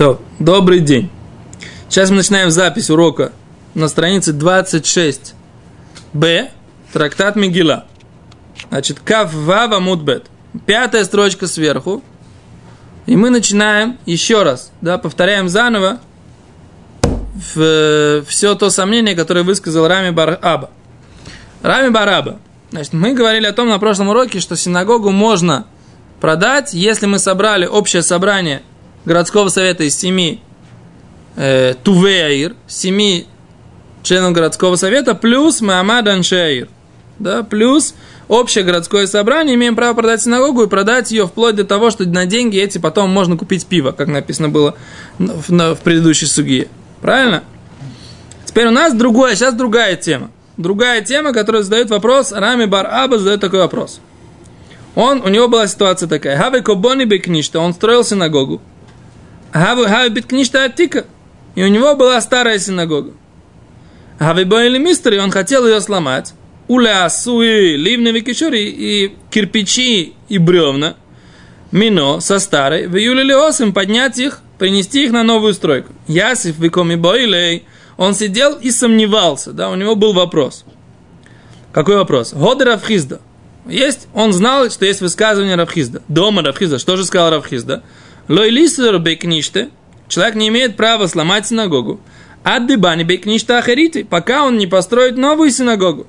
То, добрый день. Сейчас мы начинаем запись урока на странице 26. Б. Трактат Мигила. Значит, Кав Мудбет. Пятая строчка сверху. И мы начинаем еще раз, да, повторяем заново в, все то сомнение, которое высказал Рами Бараба. Рами Бараба. Значит, мы говорили о том на прошлом уроке, что синагогу можно продать, если мы собрали общее собрание городского совета из семи э, Тувеаир, семи членов городского совета, плюс Мамад Аншаир. Да, плюс общее городское собрание, имеем право продать синагогу и продать ее вплоть до того, что на деньги эти потом можно купить пиво, как написано было в, в предыдущей суге. Правильно? Теперь у нас другое, сейчас другая тема. Другая тема, которая задает вопрос, Рами Бар Аба задает такой вопрос. Он, у него была ситуация такая. Хавы кобони бекништа, он строил синагогу. Хавы хавы бекништа атика. И у него была старая синагога. Хавы бойли мистери, он хотел ее сломать. Уля суи ливны викишури и кирпичи и бревна. Мино со старой. В июле лиосим поднять их, принести их на новую стройку. Ясиф викоми бойлей. Он сидел и сомневался, да, у него был вопрос. Какой вопрос? Года Равхизда. Есть, он знал, что есть высказывание Равхизда. Дома Равхизда. Что же сказал Равхизда? Лойлисер бекниште. Человек не имеет права сломать синагогу. Аддыбани бекништа ахариты. Пока он не построит новую синагогу.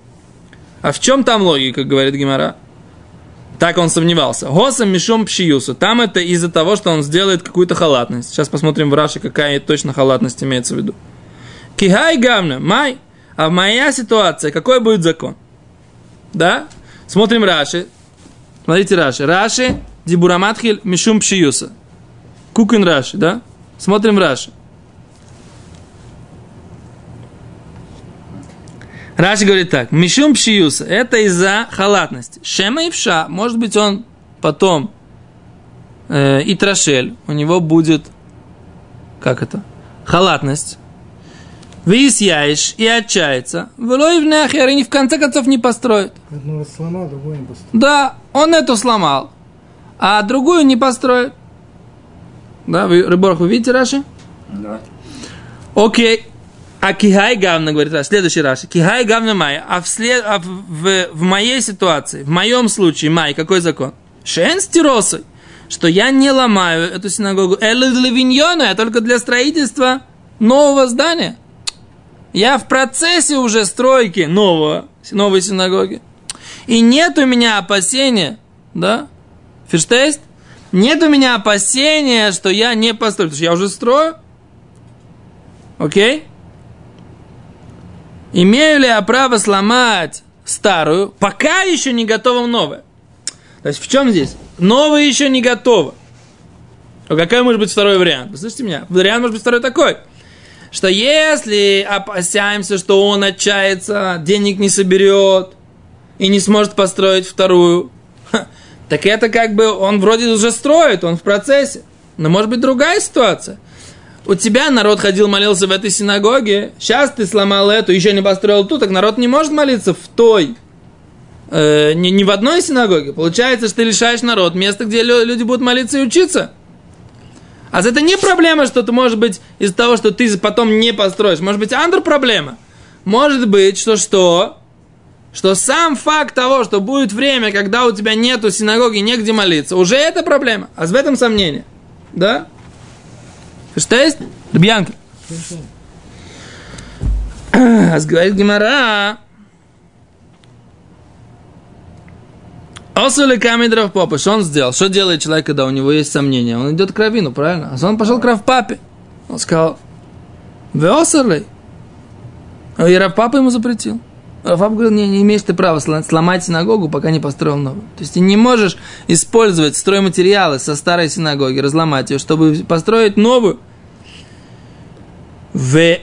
А в чем там логика, говорит Гимара? Так он сомневался. Госом мишом пшиюсу. Там это из-за того, что он сделает какую-то халатность. Сейчас посмотрим в Раши, какая точно халатность имеется в виду. Кихай гавна, май. А в моя ситуация, какой будет закон? Да? Смотрим Раши. Смотрите Раши. Раши, Дибураматхиль, Мишум Пшиюса. Кукин Раши, да? Смотрим Раши. Раши говорит так. Мишум Пшиюса. Это из-за халатности. Шема и Пша. Может быть, он потом э, и Трошель. У него будет, как это? Халатность. Выясняешь и отчается. Влой в нахер и в конце концов не построит. Одну раз сломал, другую не построит. Да, он эту сломал, а другую не построит. Да, вы, Рыборх, вы видите Раши? Да. Окей. А кихай гавна, говорит Раши, следующий Раши. Кихай гавна май. А, в, след, а в, в, в моей ситуации, в моем случае, май, какой закон? Шен с тиросой. Что я не ломаю эту синагогу. Эль а только для строительства нового здания. Я в процессе уже стройки нового, новой синагоги. И нет у меня опасения, да? Ферштейст? Нет у меня опасения, что я не построю, потому что я уже строю. Окей? Имею ли я право сломать старую, пока еще не готова новая? То есть в чем здесь? Новая еще не готова. А какой может быть второй вариант? Послушайте меня. Вариант может быть второй такой – что если опасаемся, что он отчается, денег не соберет и не сможет построить вторую, так это как бы он вроде уже строит, он в процессе. Но может быть другая ситуация. У тебя народ ходил, молился в этой синагоге, сейчас ты сломал эту, еще не построил ту, так народ не может молиться в той, э, не, не в одной синагоге. Получается, что ты лишаешь народ места, где люди будут молиться и учиться. А это не проблема, что ты, может быть, из-за того, что ты потом не построишь. Может быть, андр проблема. Может быть, что что? Что сам факт того, что будет время, когда у тебя нету синагоги, негде молиться, уже это проблема. А в этом сомнение. Да? Что есть? Бьянка. А говорит Гимара, Осули камедров папа, что он сделал? Что делает человек, когда у него есть сомнения? Он идет к равину, правильно? А он пошел к Равпапе. Он сказал, вы осули? А и Равпапа ему запретил. Равпапа говорил, не, не имеешь ты права сломать синагогу, пока не построил новую. То есть ты не можешь использовать стройматериалы со старой синагоги, разломать ее, чтобы построить новую. В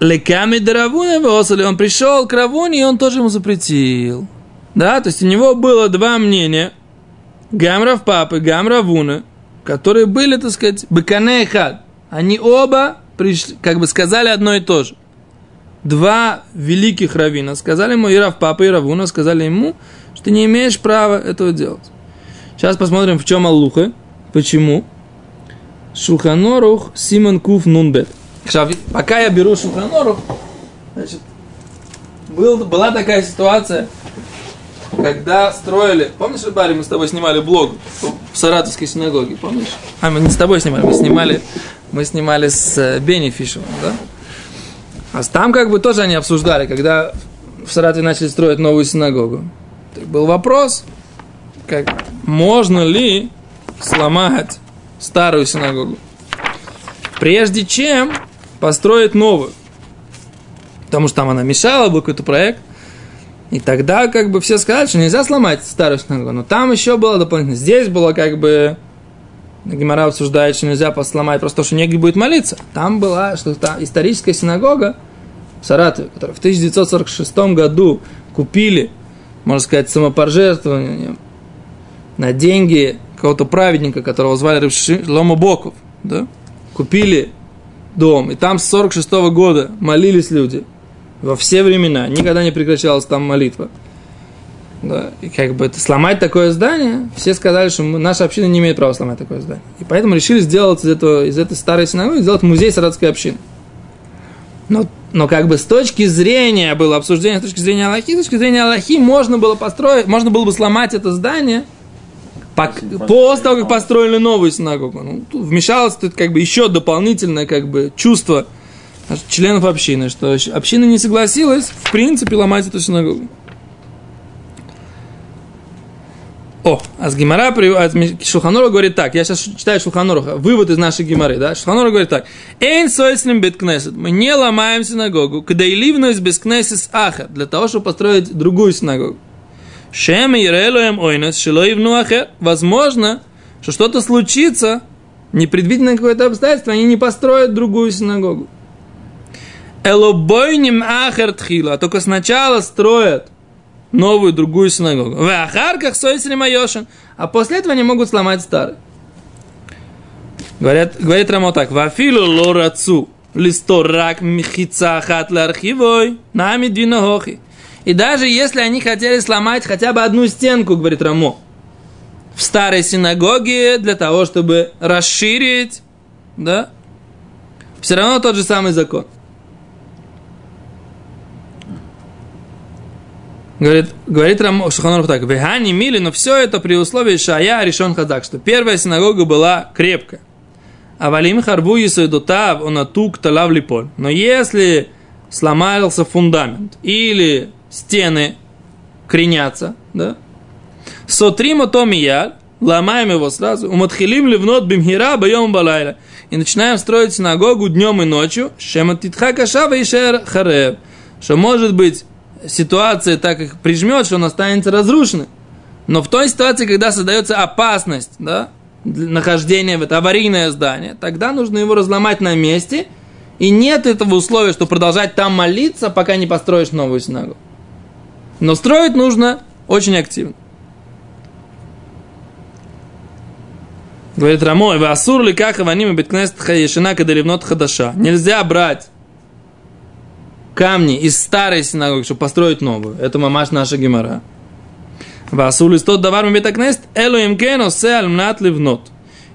леками Равуна он пришел к Равуне, и он тоже ему запретил. Да, то есть у него было два мнения. Гамрав папы, Гамрав Вуна, которые были, так сказать, быкане хад. Они оба пришли, как бы сказали одно и то же. Два великих равина сказали ему, и Рав Папа, и Равуна сказали ему, что ты не имеешь права этого делать. Сейчас посмотрим, в чем Аллуха, почему. Шулханорух Симон Куф Нунбет. Пока я беру Шулханорух, значит, был, была такая ситуация, когда строили, помнишь, Барри, мы с тобой снимали блог в Саратовской синагоге, помнишь? А, мы не с тобой снимали, мы снимали, мы снимали с э, Бенни Фишевым, да? А там как бы тоже они обсуждали, когда в Саратове начали строить новую синагогу. Был вопрос, как можно ли сломать старую синагогу, прежде чем построить новую. Потому что там она мешала, был какой-то проект. И тогда как бы все сказали, что нельзя сломать старую синагогу. Но там еще было дополнительно. Здесь было как бы... Гимара обсуждает, что нельзя сломать просто, что негде будет молиться. Там была что там историческая синагога в Саратове, которую в 1946 году купили, можно сказать, самопожертвованием на деньги какого-то праведника, которого звали Лома Боков, да? купили дом, и там с 46 -го года молились люди во все времена, никогда не прекращалась там молитва. Да, и как бы это, сломать такое здание, все сказали, что наша община не имеет права сломать такое здание. И поэтому решили сделать из, этого, из этой старой синагоги, сделать музей саратской общины. Но, но как бы с точки зрения было обсуждение, с точки зрения Аллахи, с точки зрения Аллахи можно было построить, можно было бы сломать это здание – после того, как построили новую синагогу. Ну, тут вмешалось тут как бы еще дополнительное как бы чувство членов общины, что община не согласилась в принципе ломать эту синагогу. О, а с Гимара, Шулханора говорит так, я сейчас читаю Шулханора, вывод из нашей Гимары, да, Шулханора говорит так, Эйн сойсним беткнесет, мы не ломаем синагогу, когда и ливнусь без кнесис аха, для того, чтобы построить другую синагогу. Шем Ирелуем Ойнес Шилоивну Ахер. Возможно, что что-то случится, непредвиденное какое-то обстоятельство, они не построят другую синагогу. Элобойним Ахер Тхила. Только сначала строят новую, другую синагогу. В Ахарках Сойсрим Айошин. А после этого они могут сломать старый. Говорят, говорит Рамо так. Вафилу лорацу листорак михица хат архивой нами двинохохи. И даже если они хотели сломать хотя бы одну стенку, говорит Рамо, в старой синагоге для того, чтобы расширить, да, все равно тот же самый закон. Говорит, говорит Рам Шаханур так, Вехани мили, но все это при условии Шая решен хадак, что первая синагога была крепкая. А валим харбу исуидутав, он атук талав липоль. Но если сломался фундамент или стены кренятся, да? Сотрим томия, ломаем его сразу, уматхилим ливнот бимхира боем балайла. И начинаем строить синагогу днем и ночью, шематитха кашава и шер харев. Что может быть ситуация так их прижмет, что он останется разрушенным. Но в той ситуации, когда создается опасность, да, нахождения в это аварийное здание, тогда нужно его разломать на месте, и нет этого условия, что продолжать там молиться, пока не построишь новую синагогу. Но строить нужно очень активно. Говорит Рамой, вы асур ли как аваним беткнест хаешина кадаливнот хадаша. Нельзя брать камни из старой синагоги, чтобы построить новую. Это мамаш наша гемора. Васур ли стот давар бетакнест элу им кено се альмнат ливнот.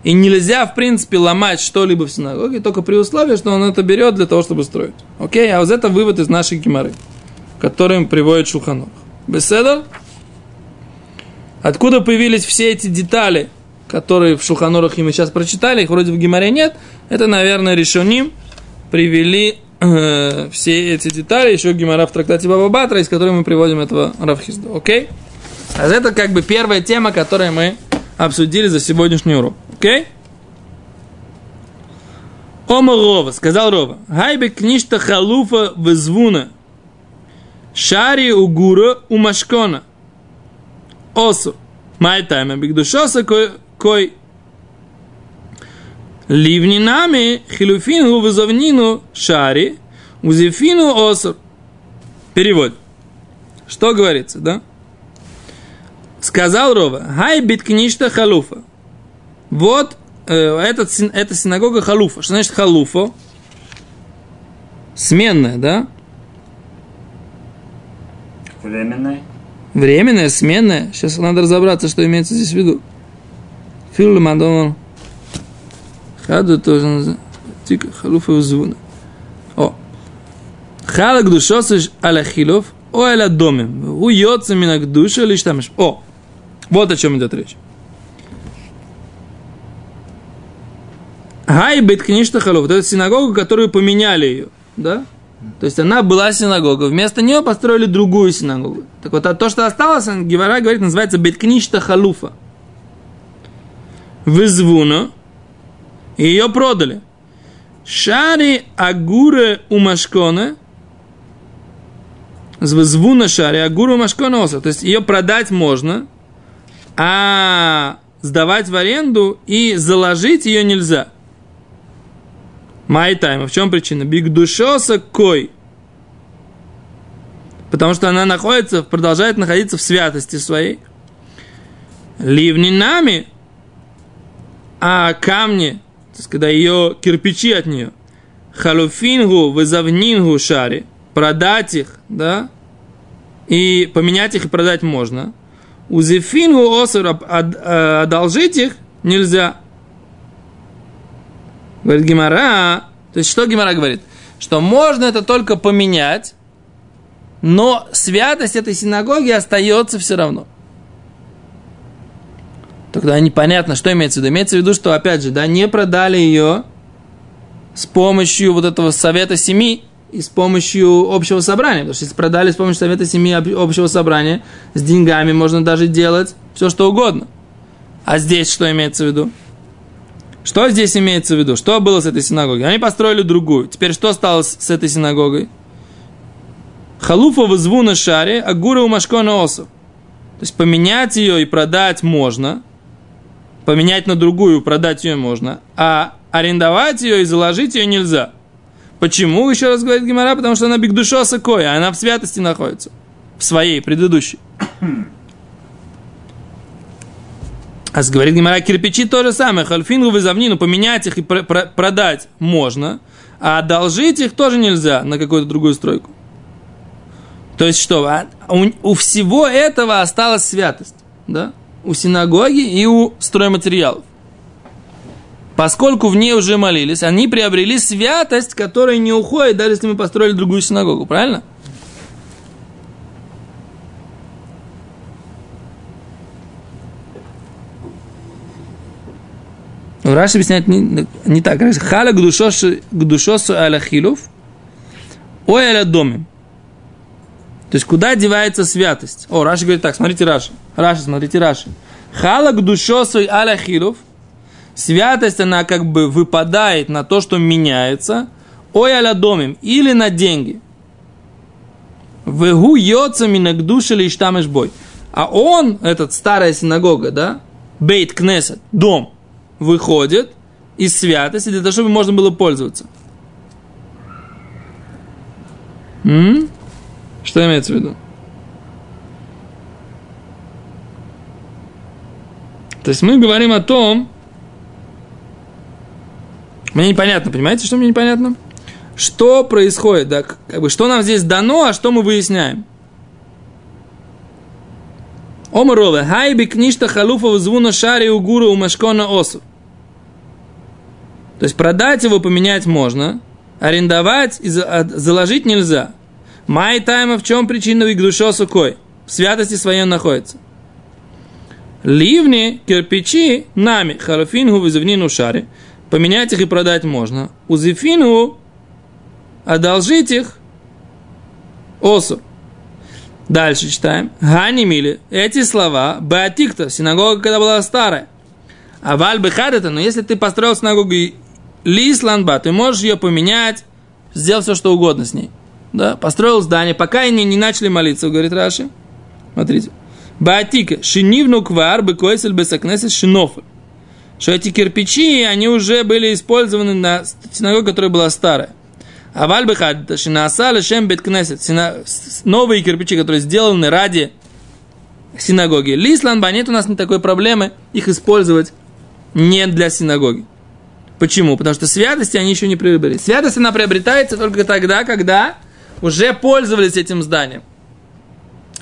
И нельзя, в принципе, ломать что-либо в синагоге, только при условии, что он это берет для того, чтобы строить. Окей? А вот это вывод из нашей геморы которым приводит Шулханух. Беседа? Откуда появились все эти детали, которые в Шулханурах мы сейчас прочитали, их вроде в Гимаре нет, это, наверное, решеним привели э, все эти детали, еще Гимара в трактате Баба Батра, из которой мы приводим этого Равхизда. Окей? А это как бы первая тема, которую мы обсудили за сегодняшний урок. Окей? Ома Рова, сказал Рова, Хайбе книжта халуфа взвуна, Шари угура у машкона. Осу. Май тайма бигдушоса кой, кой Ливнинами хилуфину вызовнину шари узефину осур. Перевод. Что говорится, да? Сказал Рова, хай биткништа халуфа. Вот э, этот, это синагога халуфа. Что значит халуфа? Сменная, да? Временная? Временная, сменная. Сейчас надо разобраться, что имеется здесь в виду. Филу Мадон. Хаду тоже. Тика халуфа звуна. О. Халак душосыш аля хилов, о аля домим. Уйется минак душа лишь там. О. Вот о чем идет речь. Гай бет книжта халуф. Это синагога, которую поменяли ее. Да? То есть она была синагога. Вместо нее построили другую синагогу. Так вот, а то, что осталось, Гевара говорит, называется Беткништа Халуфа. Вызвуно. И ее продали. Шари Агуре Умашконе. Звуна Шари Агуре Умашконе Оса. То есть ее продать можно, а сдавать в аренду и заложить ее нельзя. Май тайм. В чем причина? Биг душоса кой. Потому что она находится, продолжает находиться в святости своей. Ливни нами, а камни, то есть, когда ее кирпичи от нее, халуфингу, вызовнингу шари, продать их, да, и поменять их и продать можно. Узефингу осур, э, одолжить их нельзя. Говорит Гимара, то есть что Гимара говорит? Что можно это только поменять, но святость этой синагоги остается все равно. Тогда непонятно, что имеется в виду. Имеется в виду, что, опять же, да, не продали ее с помощью вот этого совета семьи и с помощью общего собрания. Потому что если продали с помощью совета семьи общего собрания, с деньгами можно даже делать все, что угодно. А здесь что имеется в виду? Что здесь имеется в виду? Что было с этой синагогой? Они построили другую. Теперь что стало с этой синагогой? Халуфа вызву на шаре, а гура у Машкона осов. То есть поменять ее и продать можно. Поменять на другую, продать ее можно. А арендовать ее и заложить ее нельзя. Почему, еще раз говорит Гимара? Потому что она бигдушоса коя, она в святости находится. В своей, предыдущей. А говорит Гимара, кирпичи то же самое. Хальфингу вызовнину, поменять их и пр- пр- продать можно, а одолжить их тоже нельзя на какую-то другую стройку. То есть что, а у, у всего этого осталась святость, да? У синагоги и у стройматериалов. Поскольку в ней уже молились, они приобрели святость, которая не уходит, даже если мы построили другую синагогу, правильно? Раши объясняет не, не так. Халя гдушосу аля хилув, ой аля домим. То есть, куда девается святость? О, Раши говорит так, смотрите Раши. Раши, смотрите Раши. Хала гдушосу аля хилув. Святость, она как бы выпадает на то, что меняется. Ой аля домим. Или на деньги. Вегу йоца минагдушили иштамеш бой. А он, этот старая синагога, да, бейт кнесет, дом, выходит из святости для того, чтобы можно было пользоваться. М? Что имеется в виду? То есть мы говорим о том, мне непонятно, понимаете, что мне непонятно? Что происходит, да, как бы, что нам здесь дано, а что мы выясняем? Омарове, хайби книжта халуфа звуна шари угура у машкона осу. То есть продать его, поменять можно, арендовать и заложить нельзя. Май тайма в чем причина Вигдушо сукой? В святости своей он находится. Ливни, кирпичи, нами, харафингу, визывнину шаре. Поменять их и продать можно. Узефину, одолжить их, осу. Дальше читаем. Гани мили. Эти слова. Беатикта. Синагога, когда была старая. А валь бехадата. Но если ты построил синагогу Лис ланба. Ты можешь ее поменять. Сделать все, что угодно с ней. Да? Построил здание. Пока они не начали молиться, говорит Раши. Смотрите. Баатика. Шинивну квар бекойсель бесакнесес шинофель. Что эти кирпичи, они уже были использованы на синагогу, которая была старая. А вальбехад, шинаса лешем беткнесет, новые кирпичи, которые сделаны ради синагоги. Лисланба, нет у нас не такой проблемы их использовать не для синагоги. Почему? Потому что святости они еще не приобрели. Святость она приобретается только тогда, когда уже пользовались этим зданием.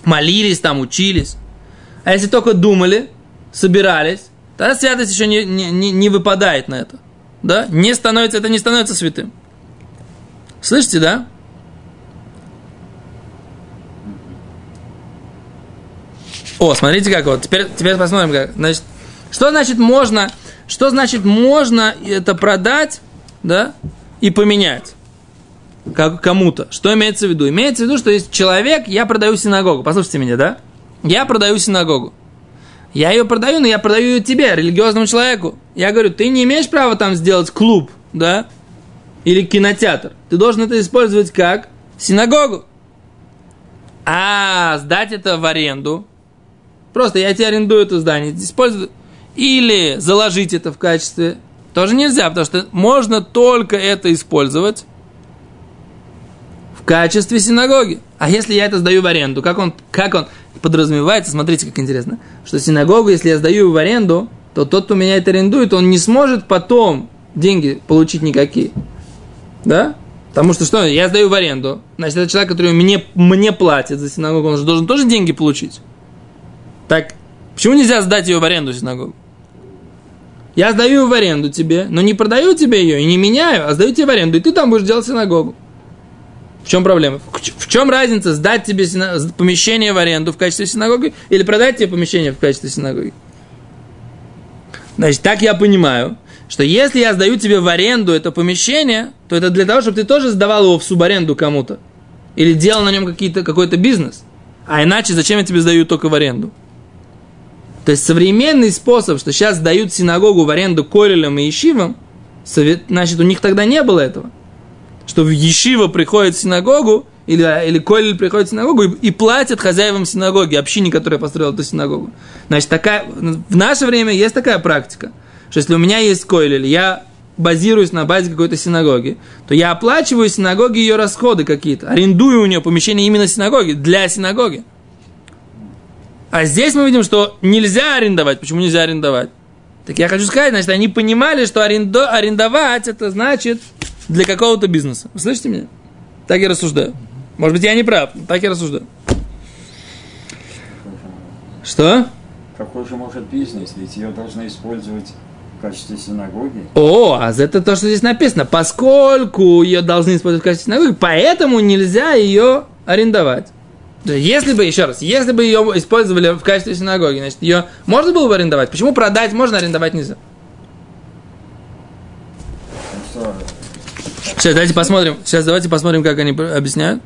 Молились там, учились. А если только думали, собирались, тогда святость еще не, не, не, не выпадает на это. да, не становится, это не становится святым. Слышите, да? О, смотрите как вот. Теперь, теперь посмотрим как. Значит, что значит можно, что значит можно это продать, да, и поменять как кому-то. Что имеется в виду? Имеется в виду, что есть человек, я продаю синагогу. Послушайте меня, да? Я продаю синагогу. Я ее продаю, но я продаю ее тебе, религиозному человеку. Я говорю, ты не имеешь права там сделать клуб, да? Или кинотеатр. Ты должен это использовать как синагогу. А сдать это в аренду, Просто я тебе арендую это здание, использую. Или заложить это в качестве. Тоже нельзя, потому что можно только это использовать в качестве синагоги. А если я это сдаю в аренду, как он, как он подразумевается, смотрите, как интересно, что синагогу, если я сдаю в аренду, то тот, кто меня это арендует, он не сможет потом деньги получить никакие. Да? Потому что что, я сдаю в аренду, значит, это человек, который мне, мне платит за синагогу, он же должен тоже деньги получить. Так почему нельзя сдать ее в аренду синагогу? Я сдаю ее в аренду тебе, но не продаю тебе ее и не меняю, а сдаю тебе в аренду, и ты там будешь делать синагогу. В чем проблема? В чем разница сдать тебе помещение в аренду в качестве синагоги или продать тебе помещение в качестве синагоги? Значит, так я понимаю, что если я сдаю тебе в аренду это помещение, то это для того, чтобы ты тоже сдавал его в субаренду кому-то. Или делал на нем какие-то, какой-то бизнес. А иначе зачем я тебе сдаю только в аренду? То есть современный способ, что сейчас дают синагогу в аренду колелям и ешивам, значит, у них тогда не было этого. Что в ешива приходит в синагогу, или, или колель приходит в синагогу и, и платят хозяевам синагоги, общине, которая построила эту синагогу. Значит, такая, в наше время есть такая практика, что если у меня есть колель, я базируюсь на базе какой-то синагоги, то я оплачиваю синагоге ее расходы какие-то, арендую у нее помещение именно синагоги, для синагоги. А здесь мы видим, что нельзя арендовать. Почему нельзя арендовать? Так я хочу сказать, значит, они понимали, что арендо, арендовать это значит для какого-то бизнеса. Вы слышите меня? Так я рассуждаю. Может быть, я не прав, но так я рассуждаю. Что? Какой же может бизнес? Ведь ее должны использовать в качестве синагоги. О, а это то, что здесь написано. Поскольку ее должны использовать в качестве синагоги, поэтому нельзя ее арендовать. Если бы, еще раз, если бы ее использовали в качестве синагоги, значит, ее можно было бы арендовать. Почему продать можно, арендовать нельзя? Сейчас давайте посмотрим. Сейчас давайте посмотрим, как они объясняют.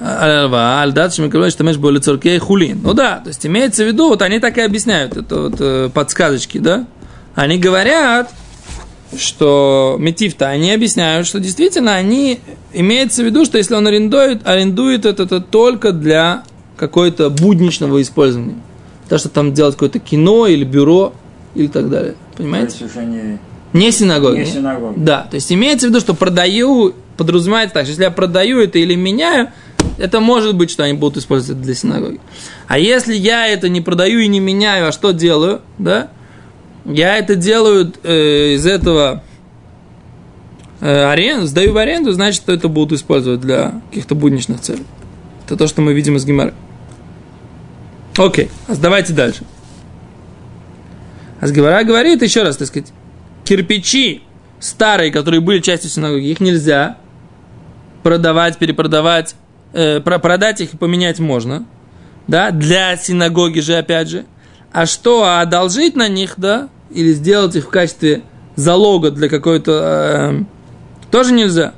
Альдат Шмикрович Тамеш были цоркей хулин. Ну да, то есть имеется в виду, вот они так и объясняют, это вот э, подсказочки, да? Они говорят, что Метифта, они объясняют, что действительно они имеется в виду, что если он арендует, арендует это, это только для какой-то будничного использования. То, что там делать какое-то кино или бюро или так далее. Понимаете? То есть уже не, не синагоги. не синагоги. Да, то есть имеется в виду, что продаю, подразумевается так, что если я продаю это или меняю, это может быть, что они будут использовать для синагоги. А если я это не продаю и не меняю, а что делаю, да? Я это делаю э, из этого э, аренду, сдаю в аренду, значит, что это будут использовать для каких-то будничных целей. Это то, что мы видим из Гимары. Окей, а давайте дальше. Асгивара говорит еще раз, так сказать, кирпичи старые, которые были частью синагоги, их нельзя продавать, перепродавать, э, продать их и поменять можно, да, для синагоги же, опять же. А что, а одолжить на них, да, или сделать их в качестве залога для какой-то... Э, тоже нельзя.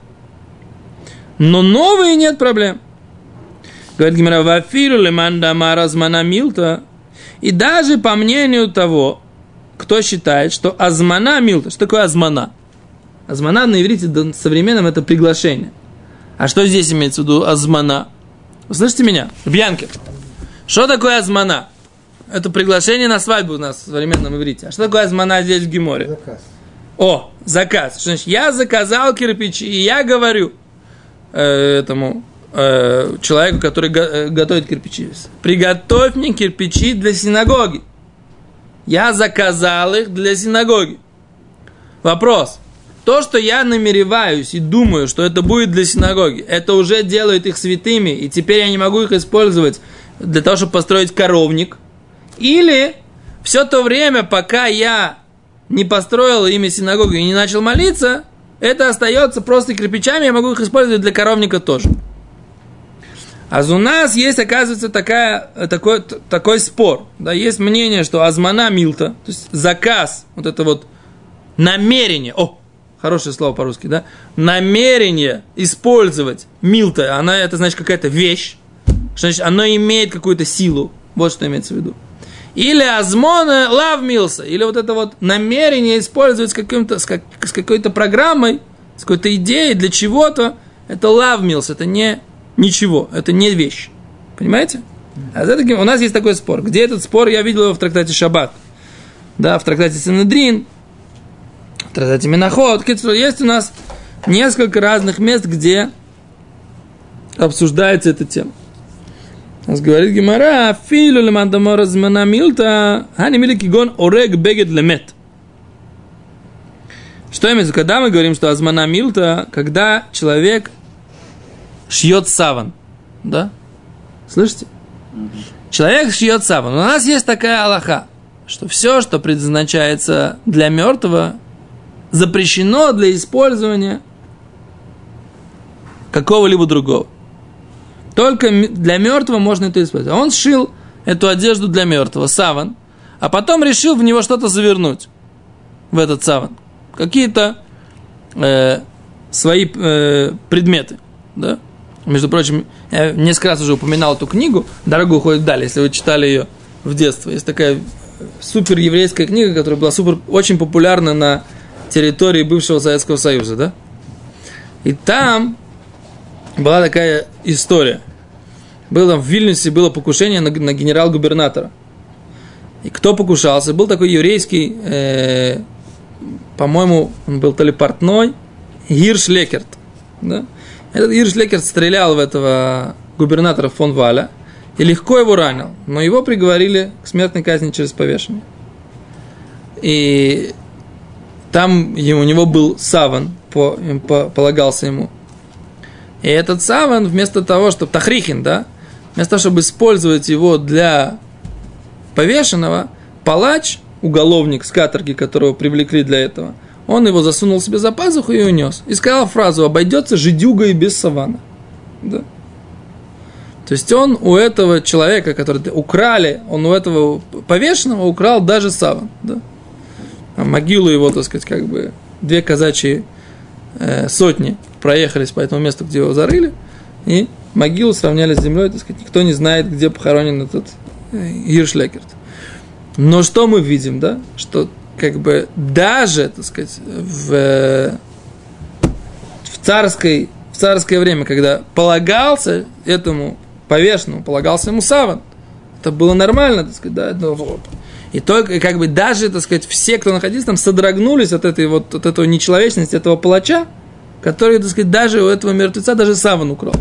Но новые нет проблем. Говорит Гимара, вафиру леманда маразмана милта. И даже по мнению того, кто считает, что азмана милта, что такое азмана? Азмана на иврите современном это приглашение. А что здесь имеется в виду азмана? Вы слышите меня? Бьянки. Что такое азмана? Это приглашение на свадьбу у нас в современном иврите. А что такое азмана здесь в Гиморе? Заказ. О, заказ. Что значит? Я заказал кирпичи, и я говорю э, этому э, человеку, который го, э, готовит кирпичи, приготовь мне кирпичи для синагоги. Я заказал их для синагоги. Вопрос. То, что я намереваюсь и думаю, что это будет для синагоги, это уже делает их святыми, и теперь я не могу их использовать для того, чтобы построить коровник – или все то время, пока я не построил ими синагогу и не начал молиться, это остается просто кирпичами, я могу их использовать для коровника тоже. А у нас есть, оказывается, такая, такой, такой спор. Да, есть мнение, что азмана милта, то есть заказ, вот это вот намерение, о, хорошее слово по-русски, да, намерение использовать милта, она, это значит какая-то вещь, значит, оно имеет какую-то силу, вот что имеется в виду. Или азмона лав милса, или вот это вот намерение использовать с, каким-то, с, как, с какой-то программой, с какой-то идеей для чего-то, это лав милс, это не ничего. Это не вещь. Понимаете? А за таким у нас есть такой спор. Где этот спор? Я видел его в трактате Шаббат. Да, в трактате Синедрин, в трактате Миноход. Есть у нас несколько разных мест, где обсуждается эта тема. У нас говорит Гимара, филю лемандамора змена милта, хани мили кигон орег бегет лемет. Что имеется, когда мы говорим, что азмана милта, когда человек шьет саван. Да? Слышите? Человек шьет саван. У нас есть такая аллаха, что все, что предназначается для мертвого, запрещено для использования какого-либо другого. Только для мертвого можно это использовать. Он сшил эту одежду для мертвого, саван, а потом решил в него что-то завернуть, в этот саван. Какие-то э, свои э, предметы. Да? Между прочим, я несколько раз уже упоминал эту книгу «Дорога уходит вдаль», если вы читали ее в детстве. Есть такая супер еврейская книга, которая была супер, очень популярна на территории бывшего Советского Союза, да? И там была такая история. Было в Вильнюсе было покушение на, на генерал-губернатора. И кто покушался? Был такой еврейский, э, по-моему, он был то ли портной, Гирш Лекерт. Да? Этот Ирш Лекер стрелял в этого губернатора фон Валя и легко его ранил, но его приговорили к смертной казни через повешение. И там у него был саван, по, по, полагался ему. И этот саван, вместо того, чтобы Тахрихин, да, вместо того, чтобы использовать его для повешенного, палач, уголовник с каторги, которого привлекли для этого – он его засунул себе за пазуху и унес. И сказал фразу «обойдется жидюга и без савана». Да. То есть он у этого человека, который украли, он у этого повешенного украл даже саван. Да. А могилу его, так сказать, как бы две казачьи э, сотни проехались по этому месту, где его зарыли, и могилу сравняли с землей, так сказать, никто не знает, где похоронен этот э, Иршлекерт. Но что мы видим, да? Что как бы даже, так сказать, в, в, царской, в царское время, когда полагался этому повешенному, полагался ему саван, это было нормально, так сказать, да, но, и только, как бы, даже, так сказать, все, кто находился там, содрогнулись от этой вот, от этого нечеловечности, этого палача, который, так сказать, даже у этого мертвеца даже саван украл.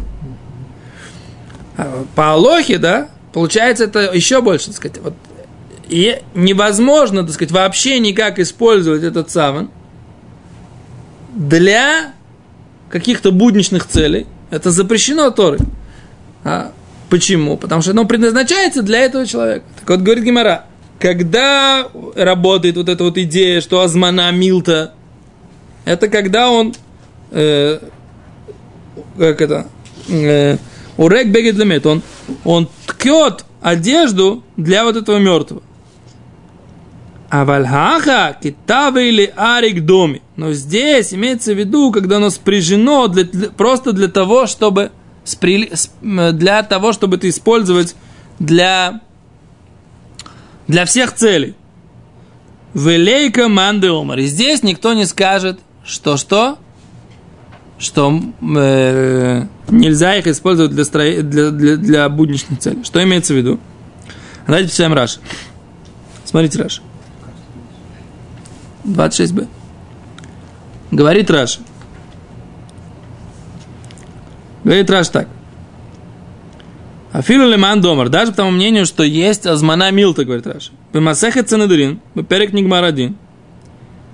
А по Алохе, да, получается это еще больше, так сказать, вот и невозможно, так сказать, вообще никак использовать этот саван для каких-то будничных целей. Это запрещено Торой. А почему? Потому что оно предназначается для этого человека. Так вот, говорит Гимара, когда работает вот эта вот идея, что Азмана Милта, это когда он, э, как это, э, урек бегет он, он ткет одежду для вот этого мертвого. Авальхаха китавы или арик доми. Но здесь имеется в виду, когда оно спряжено для, просто для того, чтобы спри, для того, чтобы это использовать для, для всех целей. Велейка манды омар. И здесь никто не скажет, что что? Что э, нельзя их использовать для, стро... для, для, для будничных целей. Что имеется в виду? Давайте почитаем Раш. Смотрите Раш. 26б. Говорит Раши. Говорит Раши так. אפילו למאן דאמר, даже по тому мнению, что есть הזמנה מילתא, говорит Раши. במסכת סנהדרין, בפרק נגמר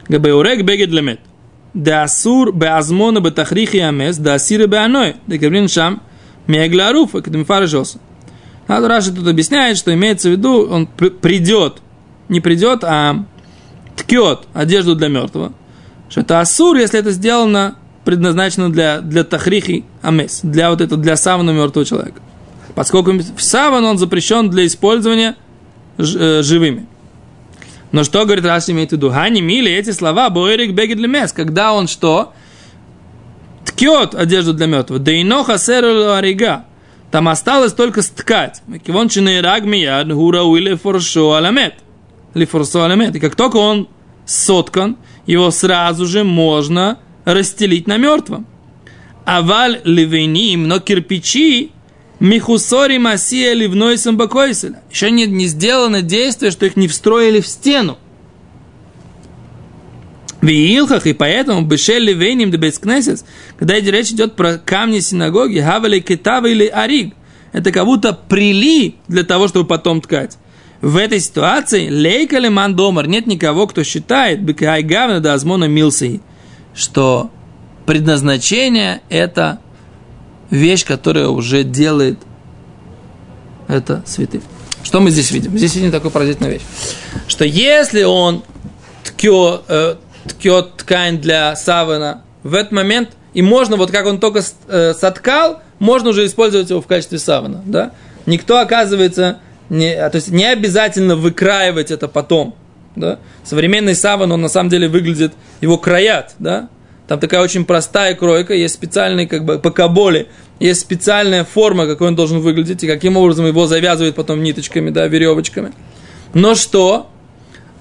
הדין, גבי אורג בגד למת. דאסור בהזמנה בתכריכי המת, דאסירי בהנאה, דגמרינן שם מעגלה ערופה, כדמפרש התם. Надо Раши тут объясняет, что имеется в виду, он придет, не придет, а ткет одежду для мертвого, что это асур, если это сделано, предназначено для, для тахрихи амес, для вот этого, для савана мертвого человека. Поскольку в саван он запрещен для использования э, живыми. Но что говорит Раши имеет в виду? Хани мили эти слова бойрик бегет для мес. Когда он что? Ткет одежду для мертвого. Да и ноха арига. Там осталось только сткать. Кивон чинейраг мияд хура уиле форшо аламет. Ли форшо аламет. И как только он соткан, его сразу же можно расстелить на мертвом. Аваль ливеним, но кирпичи Михусори Масия Ливной Самбакойселя. Еще не, не сделано действие, что их не встроили в стену. В Илхах, и поэтому Бешель Ливейним де Бейскнесес, когда речь идет про камни синагоги, Хавали Китава или Ариг, это как будто прили для того, чтобы потом ткать. В этой ситуации Лейка Леман Домар нет никого, кто считает Бекай Гавна да Азмона Милсей, что предназначение это вещь, которая уже делает это святым. Что мы здесь видим? Здесь видим такую поразительную вещь. Что если он ткет, э, ткань для савана в этот момент, и можно, вот как он только э, соткал, можно уже использовать его в качестве савана. Да? Никто, оказывается, не, то есть не обязательно выкраивать это потом. Да? Современный саван, он на самом деле выглядит, его краят, да? Там такая очень простая кройка, есть специальный, как бы, по каболе, есть специальная форма, какой он должен выглядеть, и каким образом его завязывают потом ниточками, да, веревочками. Но что?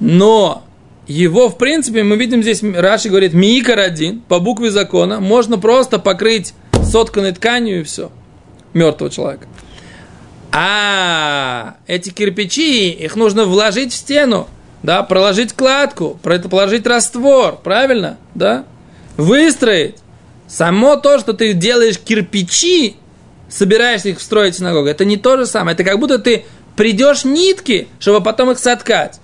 Но его, в принципе, мы видим здесь, Раши говорит, миикар один, по букве закона, можно просто покрыть сотканной тканью и все, мертвого человека. А эти кирпичи, их нужно вложить в стену, да, проложить кладку, положить раствор, правильно, да, выстроить. Само то, что ты делаешь кирпичи, собираешься их встроить в синагогу, это не то же самое. Это как будто ты придешь нитки, чтобы потом их соткать.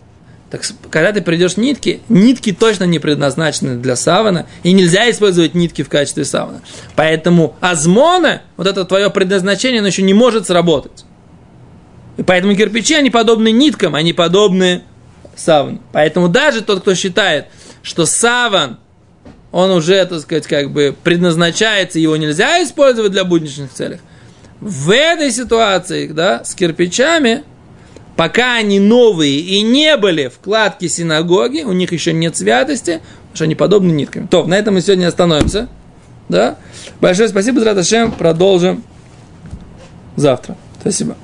Так когда ты придешь нитки, нитки точно не предназначены для савана, и нельзя использовать нитки в качестве савана. Поэтому азмона, вот это твое предназначение, оно еще не может сработать. И поэтому кирпичи, они подобны ниткам, они подобны савану. Поэтому даже тот, кто считает, что саван, он уже, так сказать, как бы предназначается, его нельзя использовать для будничных целей. В этой ситуации, да, с кирпичами, пока они новые и не были в кладке синагоги, у них еще нет святости, потому что они подобны ниткам. То, на этом мы сегодня остановимся. Да? Большое спасибо, Зраташем. Продолжим завтра. Спасибо.